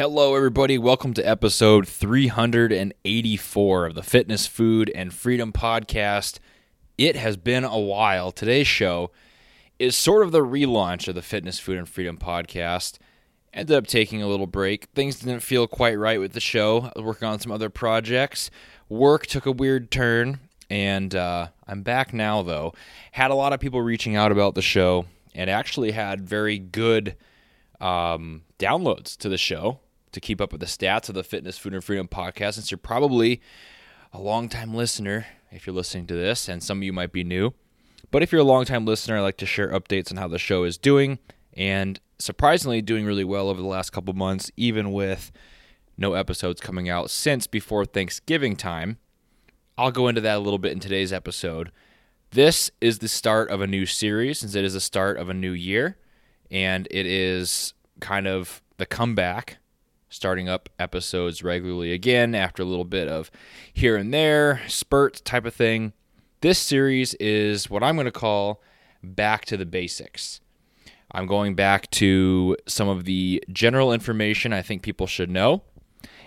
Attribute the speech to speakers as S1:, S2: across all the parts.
S1: Hello, everybody. Welcome to episode 384 of the Fitness, Food, and Freedom Podcast. It has been a while. Today's show is sort of the relaunch of the Fitness, Food, and Freedom Podcast. Ended up taking a little break. Things didn't feel quite right with the show. I was working on some other projects. Work took a weird turn, and uh, I'm back now, though. Had a lot of people reaching out about the show, and actually had very good um, downloads to the show to keep up with the stats of the Fitness, Food, and Freedom podcast. Since you're probably a longtime listener, if you're listening to this, and some of you might be new. But if you're a longtime listener, I like to share updates on how the show is doing, and surprisingly, doing really well over the last couple months, even with no episodes coming out since before Thanksgiving time. I'll go into that a little bit in today's episode. This is the start of a new series, since it is the start of a new year, and it is kind of the comeback, starting up episodes regularly again after a little bit of here and there, spurt type of thing. This series is what I'm going to call Back to the Basics. I'm going back to some of the general information I think people should know.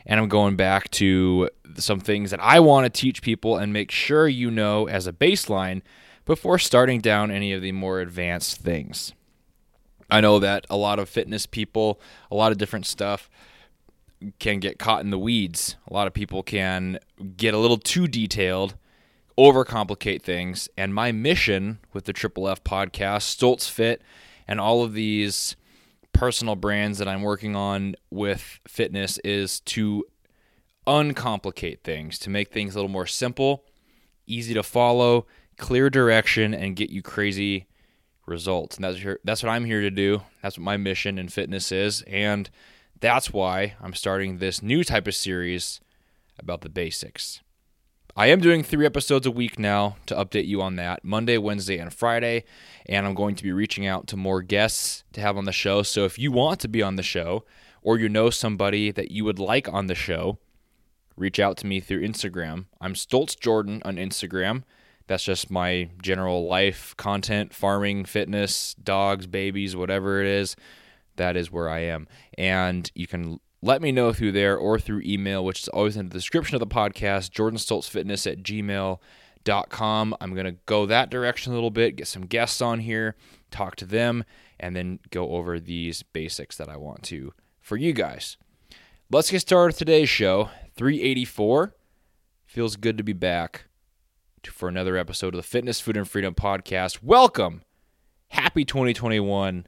S1: And I'm going back to some things that I want to teach people and make sure you know as a baseline before starting down any of the more advanced things. I know that a lot of fitness people, a lot of different stuff can get caught in the weeds. A lot of people can get a little too detailed, overcomplicate things. And my mission with the Triple F podcast, Stoltz Fit, and all of these personal brands that I'm working on with fitness is to uncomplicate things, to make things a little more simple, easy to follow, clear direction, and get you crazy results. And that's that's what I'm here to do. That's what my mission in fitness is, and that's why I'm starting this new type of series about the basics. I am doing three episodes a week now to update you on that Monday, Wednesday, and Friday. And I'm going to be reaching out to more guests to have on the show. So if you want to be on the show or you know somebody that you would like on the show, reach out to me through Instagram. I'm Stoltz Jordan on Instagram. That's just my general life content, farming, fitness, dogs, babies, whatever it is. That is where I am. And you can let me know through there or through email, which is always in the description of the podcast, jordanstoltzfitness at gmail.com. I'm going to go that direction a little bit, get some guests on here, talk to them, and then go over these basics that I want to for you guys. Let's get started today's show. 384. Feels good to be back for another episode of the Fitness, Food, and Freedom podcast. Welcome. Happy 2021,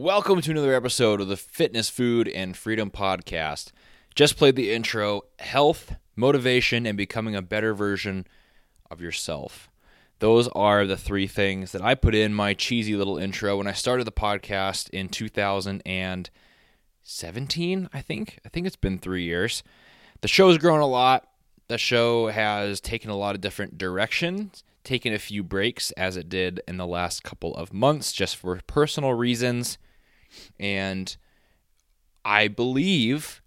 S1: Welcome to another episode of the Fitness, Food, and Freedom Podcast. Just played the intro health, motivation, and becoming a better version of yourself. Those are the three things that I put in my cheesy little intro when I started the podcast in 2017, I think. I think it's been three years. The show's grown a lot. The show has taken a lot of different directions, taken a few breaks as it did in the last couple of months just for personal reasons. And I believe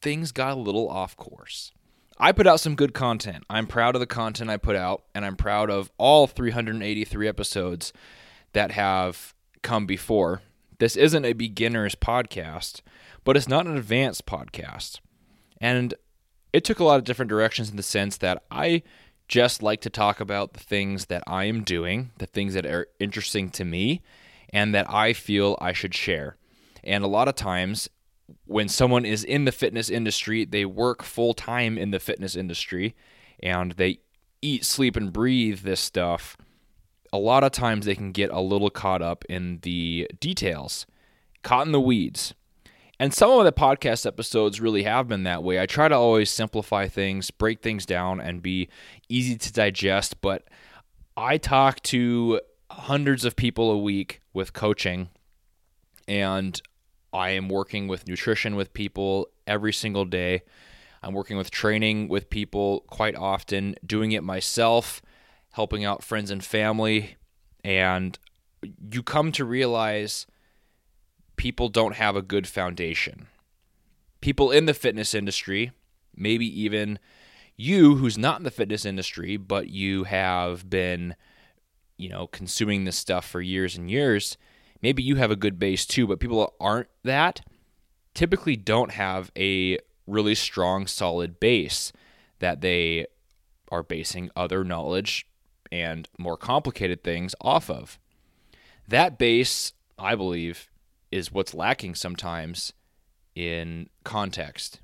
S1: things got a little off course. I put out some good content. I'm proud of the content I put out, and I'm proud of all 383 episodes that have come before. This isn't a beginner's podcast, but it's not an advanced podcast. And it took a lot of different directions in the sense that I just like to talk about the things that I am doing, the things that are interesting to me, and that I feel I should share. And a lot of times, when someone is in the fitness industry, they work full time in the fitness industry and they eat, sleep, and breathe this stuff. A lot of times they can get a little caught up in the details, caught in the weeds. And some of the podcast episodes really have been that way. I try to always simplify things, break things down, and be easy to digest, but I talk to hundreds of people a week with coaching, and I am working with nutrition with people every single day. I'm working with training with people quite often, doing it myself, helping out friends and family. And you come to realize people don't have a good foundation. People in the fitness industry, maybe even you who's not in the fitness industry, but you have been, you know, consuming this stuff for years and years, maybe you have a good base too, but people that aren't that typically don't have a really strong, solid base that they are basing other knowledge and more complicated things off of. That base, I believe, is what's lacking sometimes in context.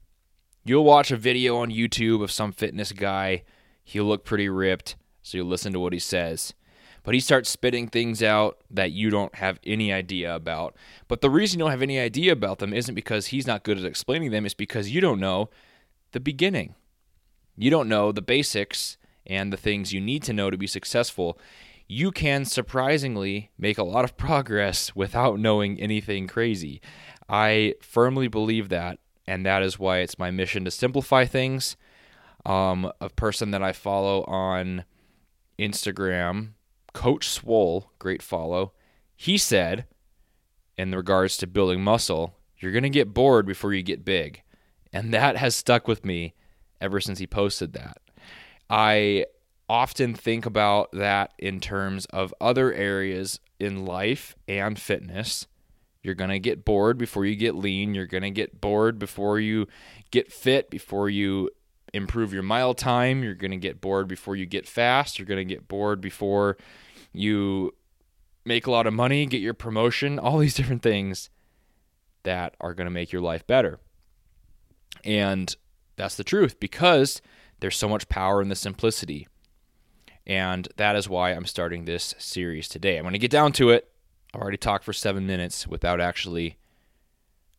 S1: You'll watch a video on YouTube of some fitness guy, he'll look pretty ripped, so you'll listen to what he says. But he starts spitting things out that you don't have any idea about. But the reason you don't have any idea about them isn't because he's not good at explaining them, it's because you don't know the beginning. You don't know the basics and the things you need to know to be successful you can surprisingly make a lot of progress without knowing anything crazy. I firmly believe that, and that is why it's my mission to simplify things. Um, a person that I follow on Instagram, Coach Swole, great follow, he said, in regards to building muscle, you're going to get bored before you get big. And that has stuck with me ever since he posted that. I often think about that in terms of other areas in life and fitness. You're going to get bored before you get lean. You're going to get bored before you get fit, before you improve your mile time. You're going to get bored before you get fast. You're going to get bored before you make a lot of money, get your promotion, all these different things that are going to make your life better. And that's the truth because there's so much power in the simplicity. And that is why I'm starting this series today. I'm going to get down to it. I've already talked for seven minutes without actually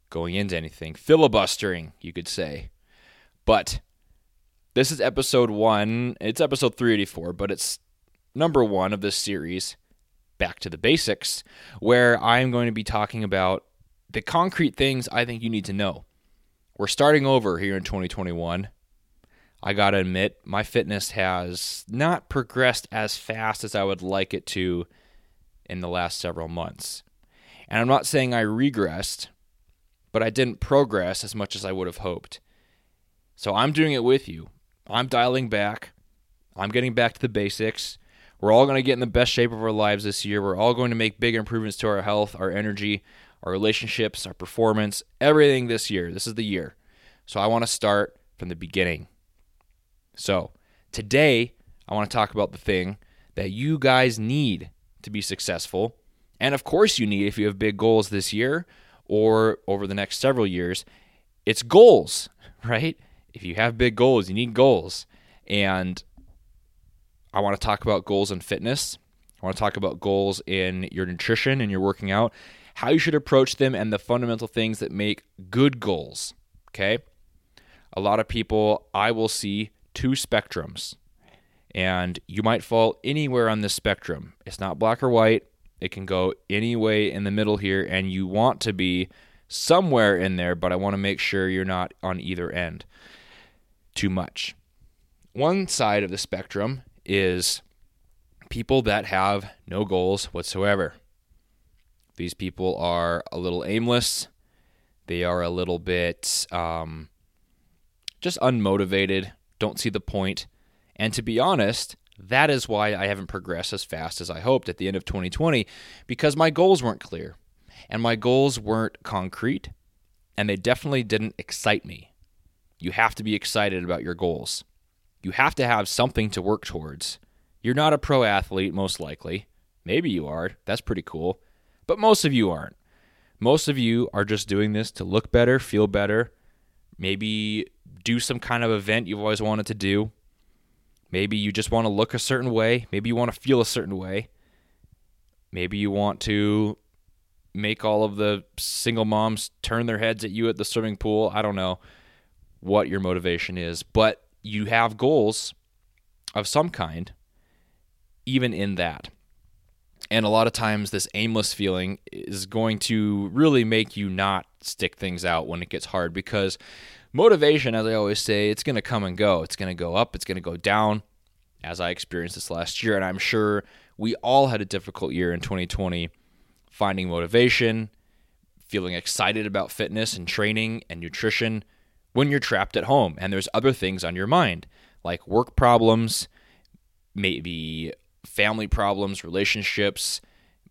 S1: going into anything. Filibustering, you could say. But this is episode one. It's episode 384, but it's number one of this series, Back to the Basics, where I'm going to be talking about the concrete things I think you need to know. We're starting over here in 2021. I got to admit, my fitness has not progressed as fast as I would like it to in the last several months. And I'm not saying I regressed, but I didn't progress as much as I would have hoped. So I'm doing it with you. I'm dialing back. I'm getting back to the basics. We're all going to get in the best shape of our lives this year. We're all going to make big improvements to our health, our energy, our relationships, our performance, everything this year. This is the year. So I want to start from the beginning. So, today, I want to talk about the thing that you guys need to be successful. And of course, you need if you have big goals this year or over the next several years. It's goals, right? If you have big goals, you need goals. And I want to talk about goals in fitness. I want to talk about goals in your nutrition and your working out, how you should approach them, and the fundamental things that make good goals. Okay? A lot of people I will see two spectrums. And you might fall anywhere on this spectrum. It's not black or white. It can go any way in the middle here, and you want to be somewhere in there, but I want to make sure you're not on either end too much. One side of the spectrum is people that have no goals whatsoever. These people are a little aimless. They are a little bit um, just unmotivated don't see the point. And to be honest, that is why I haven't progressed as fast as I hoped at the end of 2020 because my goals weren't clear and my goals weren't concrete and they definitely didn't excite me. You have to be excited about your goals. You have to have something to work towards. You're not a pro athlete, most likely. Maybe you are. That's pretty cool. But most of you aren't. Most of you are just doing this to look better, feel better, maybe do some kind of event you've always wanted to do. Maybe you just want to look a certain way. Maybe you want to feel a certain way. Maybe you want to make all of the single moms turn their heads at you at the swimming pool. I don't know what your motivation is, but you have goals of some kind even in that. And a lot of times, this aimless feeling is going to really make you not stick things out when it gets hard because motivation, as I always say, it's going to come and go. It's going to go up, it's going to go down, as I experienced this last year. And I'm sure we all had a difficult year in 2020 finding motivation, feeling excited about fitness and training and nutrition when you're trapped at home and there's other things on your mind, like work problems, maybe family problems, relationships,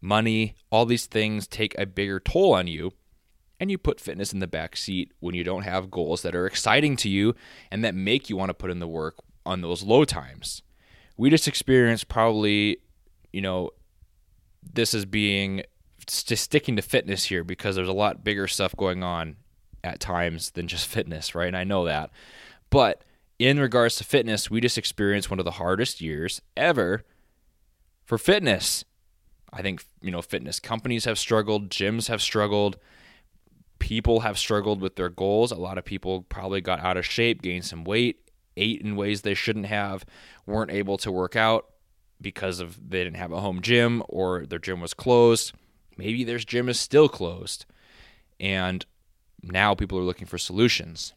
S1: money, all these things take a bigger toll on you. And you put fitness in the back seat when you don't have goals that are exciting to you and that make you want to put in the work on those low times. We just experienced probably, you know, this as being sticking to fitness here because there's a lot bigger stuff going on at times than just fitness, right? And I know that. But in regards to fitness, we just experienced one of the hardest years ever for fitness. I think, you know, fitness companies have struggled, gyms have struggled, people have struggled with their goals. A lot of people probably got out of shape, gained some weight, ate in ways they shouldn't have, weren't able to work out because of they didn't have a home gym or their gym was closed. Maybe their gym is still closed. And now people are looking for solutions.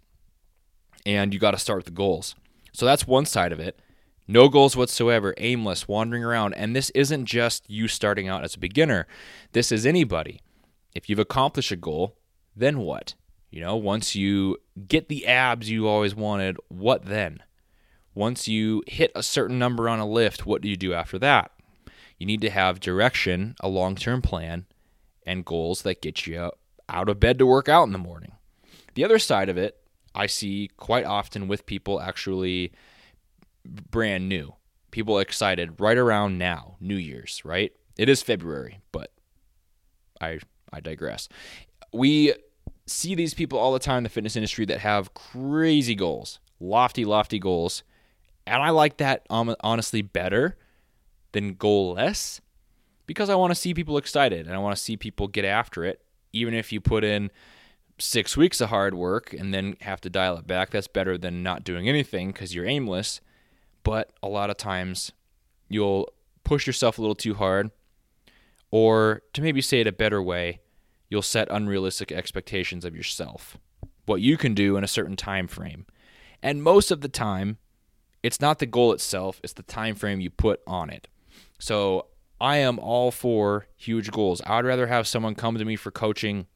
S1: And you got to start with the goals. So that's one side of it. No goals whatsoever, aimless, wandering around. And this isn't just you starting out as a beginner. This is anybody. If you've accomplished a goal, then what? You know, once you get the abs you always wanted, what then? Once you hit a certain number on a lift, what do you do after that? You need to have direction, a long term plan, and goals that get you out of bed to work out in the morning. The other side of it, I see quite often with people actually brand new. People excited right around now, New Year's, right? It is February, but I I digress. We see these people all the time in the fitness industry that have crazy goals, lofty, lofty goals. And I like that um, honestly better than goal less because I want to see people excited and I want to see people get after it even if you put in six weeks of hard work and then have to dial it back, that's better than not doing anything because you're aimless. But a lot of times you'll push yourself a little too hard, or to maybe say it a better way, you'll set unrealistic expectations of yourself, what you can do in a certain time frame. And most of the time, it's not the goal itself, it's the time frame you put on it. So I am all for huge goals. I would rather have someone come to me for coaching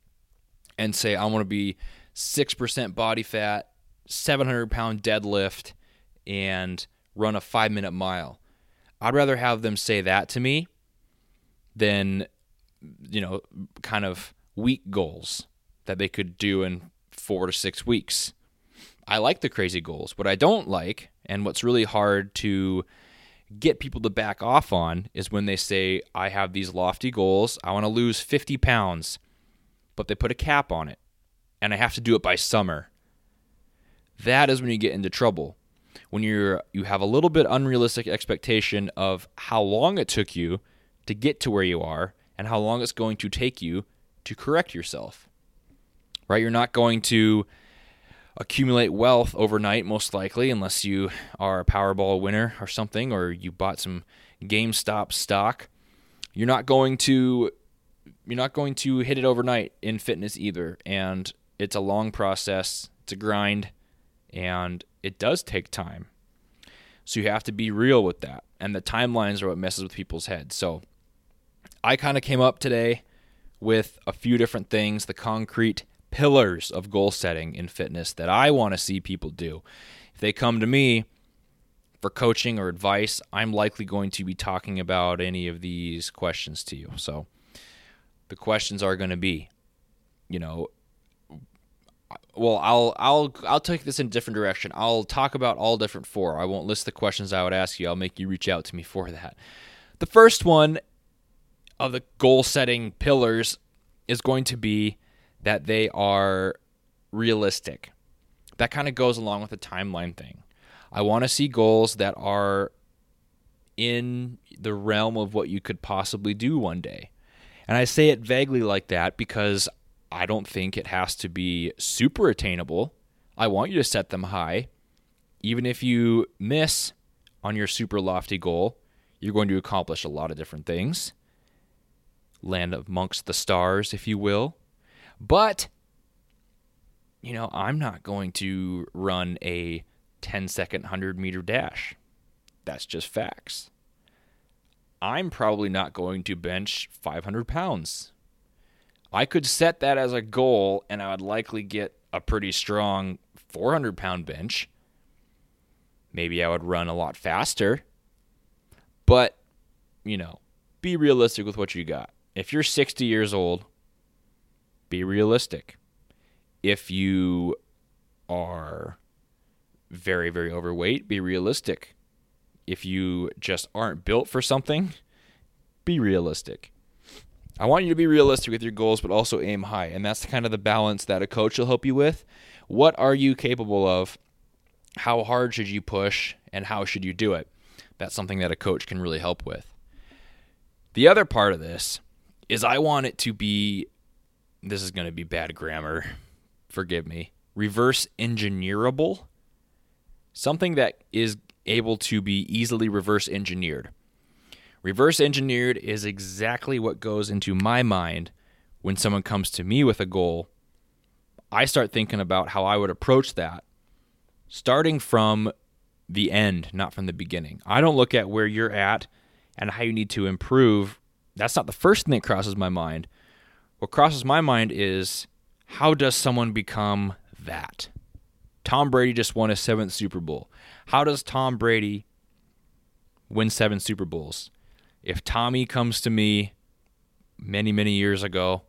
S1: and say, I want to be 6% body fat, 700 pound deadlift, and run a five minute mile. I'd rather have them say that to me than, you know, kind of weak goals that they could do in four to six weeks. I like the crazy goals. What I don't like, and what's really hard to get people to back off on is when they say, I have these lofty goals. I want to lose 50 pounds, but they put a cap on it, and I have to do it by summer. That is when you get into trouble. When you're you have a little bit unrealistic expectation of how long it took you to get to where you are and how long it's going to take you to correct yourself. Right? You're not going to accumulate wealth overnight, most likely, unless you are a Powerball winner or something, or you bought some GameStop stock. You're not going to you're not going to hit it overnight in fitness either, and it's a long process. It's a grind, and it does take time. So you have to be real with that, and the timelines are what messes with people's heads. So I kind of came up today with a few different things, the concrete pillars of goal setting in fitness that I want to see people do. If they come to me for coaching or advice, I'm likely going to be talking about any of these questions to you. So the questions are going to be, you know, well, I'll I'll I'll take this in a different direction. I'll talk about all different four. I won't list the questions I would ask you. I'll make you reach out to me for that. The first one of the goal setting pillars is going to be that they are realistic. That kind of goes along with the timeline thing. I want to see goals that are in the realm of what you could possibly do one day. And I say it vaguely like that because I don't think it has to be super attainable. I want you to set them high. Even if you miss on your super lofty goal, You're going to accomplish a lot of different things, land amongst the stars, if you will. But, you know, I'm not going to run a 10 second 100 meter dash. That's just facts. I'm probably not going to bench 500 pounds. I could set that as a goal and I would likely get a pretty strong 400 pound bench. Maybe I would run a lot faster. But, you know, be realistic with what you got. If you're 60 years old, be realistic. If you are very, very overweight, be realistic. If you just aren't built for something, be realistic. I want you to be realistic with your goals, but also aim high. And that's kind of the balance that a coach will help you with. What are you capable of? How hard should you push? And how should you do it? That's something that a coach can really help with. The other part of this is I want it to be this is going to be bad grammar. Forgive me. Reverse engineerable. Something that is able to be easily reverse engineered. Reverse engineered is exactly what goes into my mind when someone comes to me with a goal. I start thinking about how I would approach that, starting from the end, not from the beginning. I don't look at where you're at and how you need to improve. That's not the first thing that crosses my mind. What crosses my mind is how does someone become that? Tom Brady just won his seventh Super Bowl. How does Tom Brady win seven Super Bowls? if Tommy comes to me many, many years ago,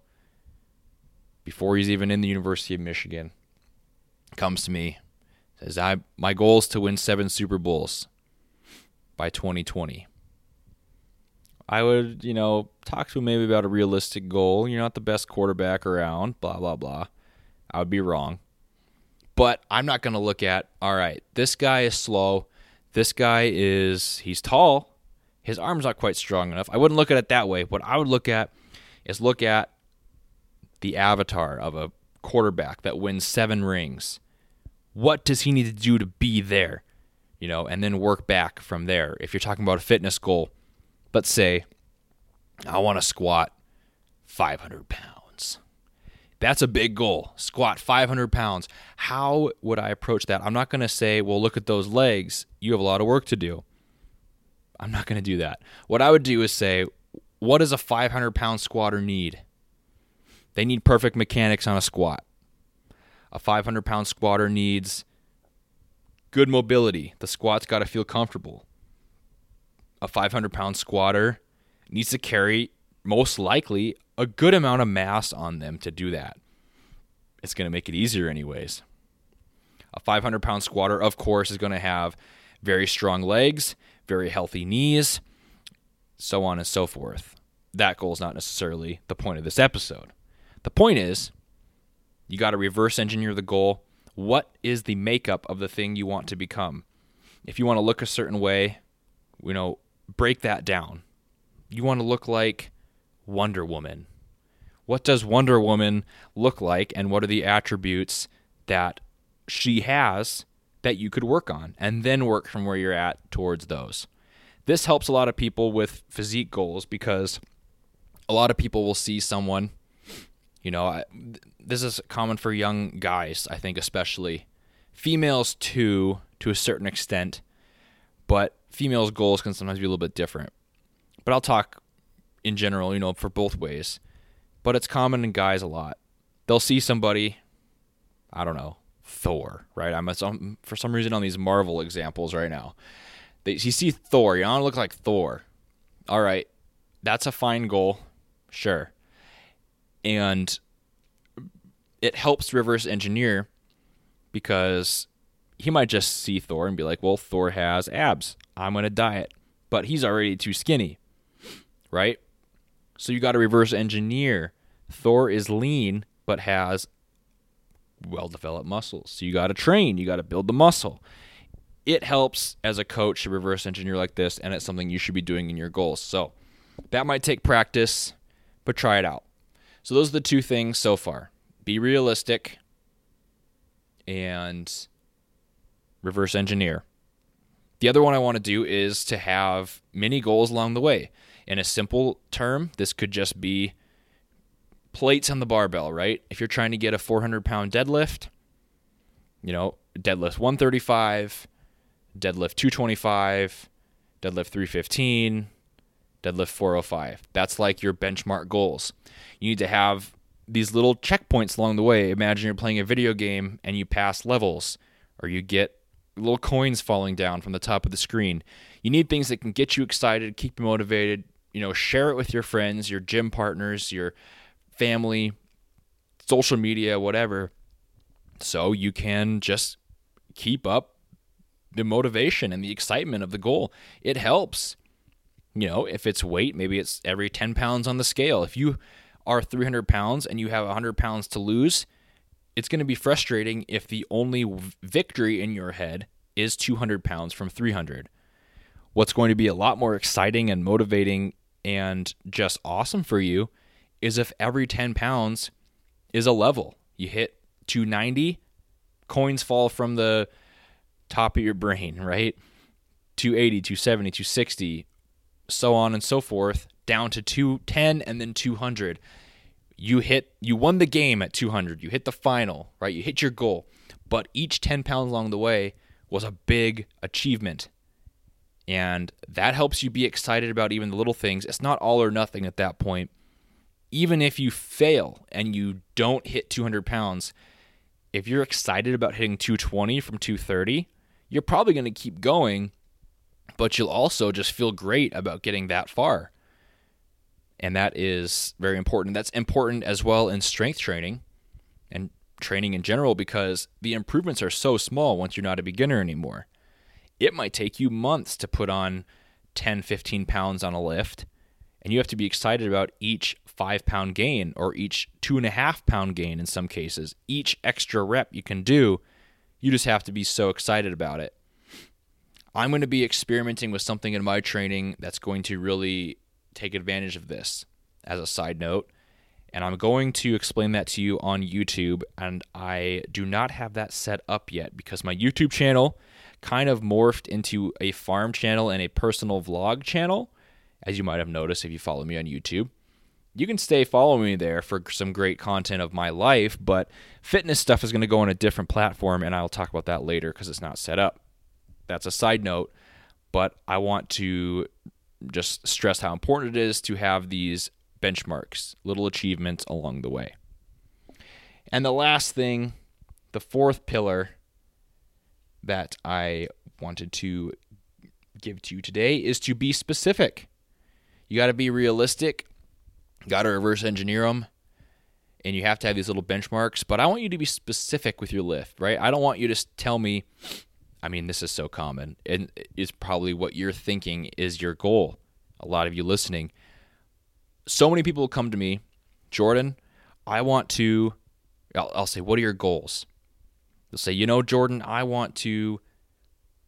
S1: before he's even in the University of Michigan, comes to me, says, I my goal is to win seven Super Bowls by 2020. I would, you know, talk to him maybe about a realistic goal. You're not the best quarterback around, blah, blah, blah. I would be wrong. But I'm not going to look at, all right, this guy is slow. This guy is, he's tall his arm's not quite strong enough. I wouldn't look at it that way. What I would look at is look at the avatar of a quarterback that wins seven rings. What does he need to do to be there? You know, and then work back from there. If you're talking about a fitness goal, let's say I want to squat 500 pounds. That's a big goal. Squat 500 pounds. How would I approach that? I'm not going to say, well, look at those legs. You have a lot of work to do. I'm not going to do that. What I would do is say, what does a 500 pound squatter need? They need perfect mechanics on a squat. A 500 pound squatter needs good mobility. The squat's got to feel comfortable. A 500 pound squatter needs to carry, most likely, a good amount of mass on them to do that. It's going to make it easier, anyways. A 500 pound squatter, of course, is going to have very strong legs very healthy knees, so on and so forth. That goal is not necessarily the point of this episode. The point is, you got to reverse engineer the goal. What is the makeup of the thing you want to become? If you want to look a certain way, you know, break that down. You want to look like Wonder Woman. What does Wonder Woman look like, and what are the attributes that she has that you could work on and then work from where you're at towards those. This helps a lot of people with physique goals because a lot of people will see someone, you know, I, this is common for young guys, I think, especially. Females, too, to a certain extent, but females' goals can sometimes be a little bit different. But I'll talk in general, you know, for both ways. But it's common in guys a lot. They'll see somebody, I don't know, Thor, right? I'm for some reason on these Marvel examples right now. They, you see Thor, you don't look like Thor. All right, that's a fine goal, sure. And it helps reverse engineer because he might just see Thor and be like, well, Thor has abs. I'm going to diet. But he's already too skinny, right? So you got to reverse engineer. Thor is lean, but has well developed muscles. So you got to train, you got to build the muscle. It helps as a coach to reverse engineer like this, and it's something you should be doing in your goals. So that might take practice, but try it out. So those are the two things so far be realistic and reverse engineer. The other one I want to do is to have mini goals along the way. In a simple term, this could just be plates on the barbell, right? If you're trying to get a 400 pound deadlift, you know, deadlift 135, deadlift 225, deadlift 315, deadlift 405. That's like your benchmark goals. You need to have these little checkpoints along the way. Imagine you're playing a video game and you pass levels or you get little coins falling down from the top of the screen. You need things that can get you excited, keep you motivated, you know, share it with your friends, your gym partners, your family, social media, whatever. So you can just keep up the motivation and the excitement of the goal. It helps. You know, if it's weight, maybe it's every 10 pounds on the scale. If you are 300 pounds and you have 100 pounds to lose, it's going to be frustrating if the only victory in your head is 200 pounds from 300. What's going to be a lot more exciting and motivating and just awesome for you is if every 10 pounds is a level. You hit 290, coins fall from the top of your brain, right? 280, 270, 260, so on and so forth, down to 210 and then 200. You hit, you won the game at 200. You hit the final, right? You hit your goal. But each 10 pounds along the way was a big achievement. And that helps you be excited about even the little things. It's not all or nothing at that point. Even if you fail and you don't hit 200 pounds, if you're excited about hitting 220 from 230, you're probably going to keep going, but you'll also just feel great about getting that far. And that is very important. That's important as well in strength training and training in general because the improvements are so small once you're not a beginner anymore. It might take you months to put on 10, 15 pounds on a lift, and you have to be excited about each five pound gain or each two and a half pound gain in some cases. Each extra rep you can do, you just have to be so excited about it. I'm going to be experimenting with something in my training that's going to really take advantage of this as a side note. And I'm going to explain that to you on YouTube. And I do not have that set up yet because my YouTube channel kind of morphed into a farm channel and a personal vlog channel, as you might have noticed if you follow me on YouTube. You can stay following me there for some great content of my life, but fitness stuff is going to go on a different platform, and I'll talk about that later because it's not set up. That's a side note, but I want to just stress how important it is to have these benchmarks, little achievements along the way. And the last thing, the fourth pillar that I wanted to give to you today is to be specific. You got to be realistic, got to reverse engineer them, and you have to have these little benchmarks. But I want you to be specific with your lift, right? I don't want you to tell me, I mean, this is so common, and it's probably what you're thinking is your goal. A lot of you listening. So many people come to me, Jordan, I want to, I'll, I'll say, what are your goals? They'll say, you know, Jordan, I want to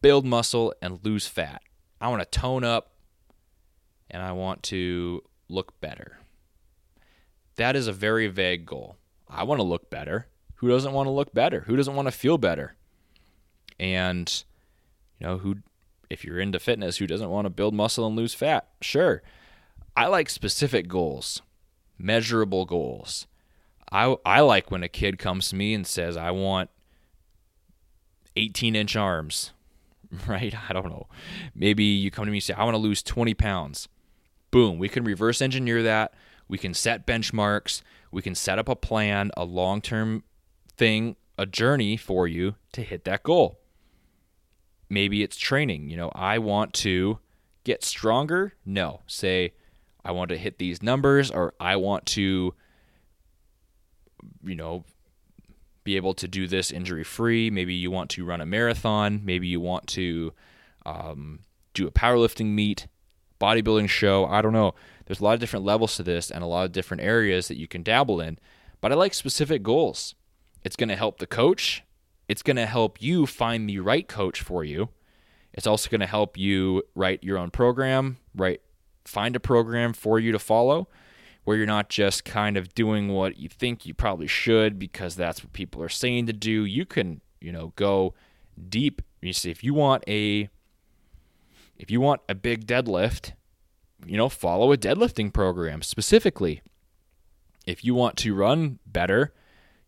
S1: build muscle and lose fat. I want to tone up and I want to look better. That is a very vague goal. I want to look better. Who doesn't want to look better? Who doesn't want to feel better? And you know, who if you're into fitness, who doesn't want to build muscle and lose fat? Sure. I like specific goals, measurable goals. I I like when a kid comes to me and says, "I want 18 inch arms, right? I don't know. Maybe you come to me and say, I want to lose 20 pounds. Boom, we can reverse engineer that. We can set benchmarks. We can set up a plan, a long term thing, a journey for you to hit that goal. Maybe it's training. You know, I want to get stronger. No, say, I want to hit these numbers or I want to, you know, be able to do this injury free. Maybe you want to run a marathon. Maybe you want to um, do a powerlifting meet, bodybuilding show. I don't know. There's a lot of different levels to this and a lot of different areas that you can dabble in. But I like specific goals. It's going to help the coach. It's going to help you find the right coach for you. It's also going to help you write your own program, right? Find a program for you to follow where you're not just kind of doing what you think you probably should because that's what people are saying to do. You can, you know, go deep. You see, if you want a If you want a big deadlift, you know, follow a deadlifting program specifically. If you want to run better,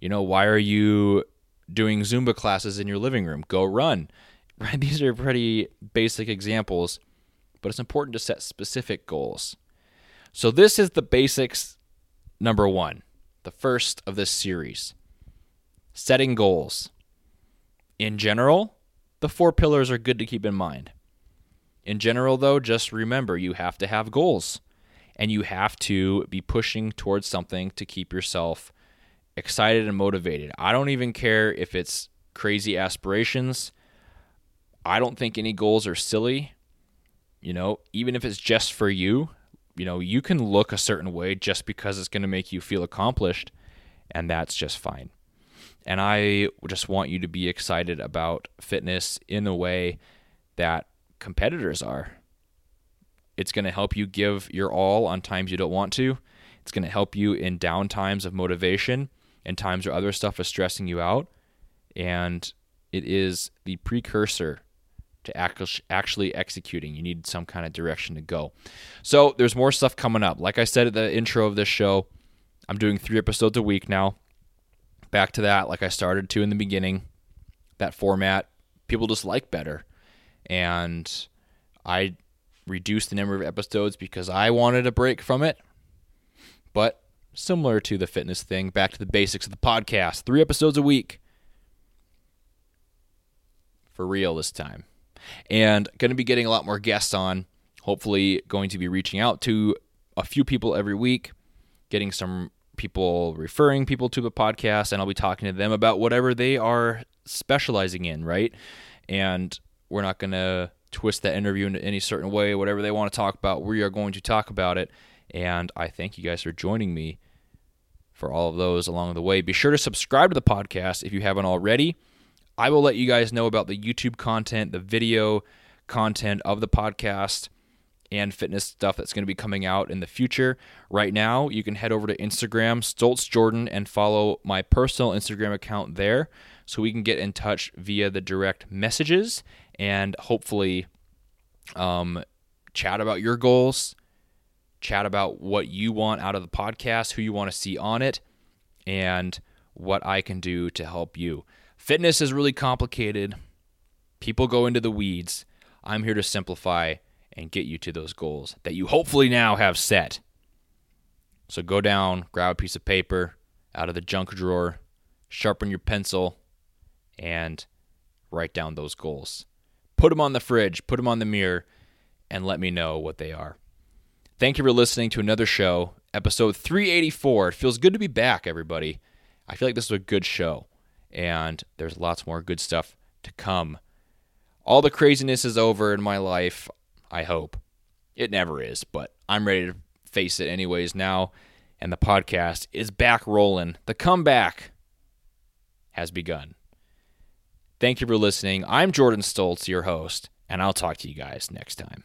S1: you know, why are you doing Zumba classes in your living room? Go run. Right? These are pretty basic examples, but it's important to set specific goals. So this is the basics number 1, the first of this series. Setting goals. In general, the four pillars are good to keep in mind. In general, though, just remember you have to have goals and you have to be pushing towards something to keep yourself excited and motivated. I don't even care if it's crazy aspirations. I don't think any goals are silly. You know, even if it's just for you, you know, you can look a certain way just because it's going to make you feel accomplished, and that's just fine. And I just want you to be excited about fitness in the way that competitors are. It's going to help you give your all on times you don't want to. It's going to help you in down times of motivation and times where other stuff is stressing you out. And it is the precursor to actually executing. You need some kind of direction to go. So there's more stuff coming up. Like I said at the intro of this show, I'm doing three episodes a week now. Back to that, like I started to in the beginning, that format people just like better. And I reduced the number of episodes because I wanted a break from it. But similar to the fitness thing, back to the basics of the podcast three episodes a week. For real this time. And going to be getting a lot more guests on. Hopefully, going to be reaching out to a few people every week, getting some people referring people to the podcast, and I'll be talking to them about whatever they are specializing in, right? And we're not going to twist that interview in any certain way. Whatever they want to talk about, we are going to talk about it. And I thank you guys for joining me for all of those along the way. Be sure to subscribe to the podcast if you haven't already. I will let you guys know about the YouTube content, the video content of the podcast, and fitness stuff that's going to be coming out in the future. Right now, you can head over to Instagram, Stoltz Jordan, and follow my personal Instagram account there so we can get in touch via the direct messages and hopefully um, chat about your goals, chat about what you want out of the podcast, who you want to see on it, and what I can do to help you. Fitness is really complicated. People go into the weeds. I'm here to simplify and get you to those goals that you hopefully now have set. So go down, grab a piece of paper out of the junk drawer, sharpen your pencil, and write down those goals. Put them on the fridge, put them on the mirror, and let me know what they are. Thank you for listening to another show, episode 384. It feels good to be back, everybody. I feel like this is a good show, and there's lots more good stuff to come. All the craziness is over in my life, I hope. It never is, but I'm ready to face it anyways now, and the podcast is back rolling. The comeback has begun. Thank you for listening. I'm Jordan Stoltz, your host, and I'll talk to you guys next time.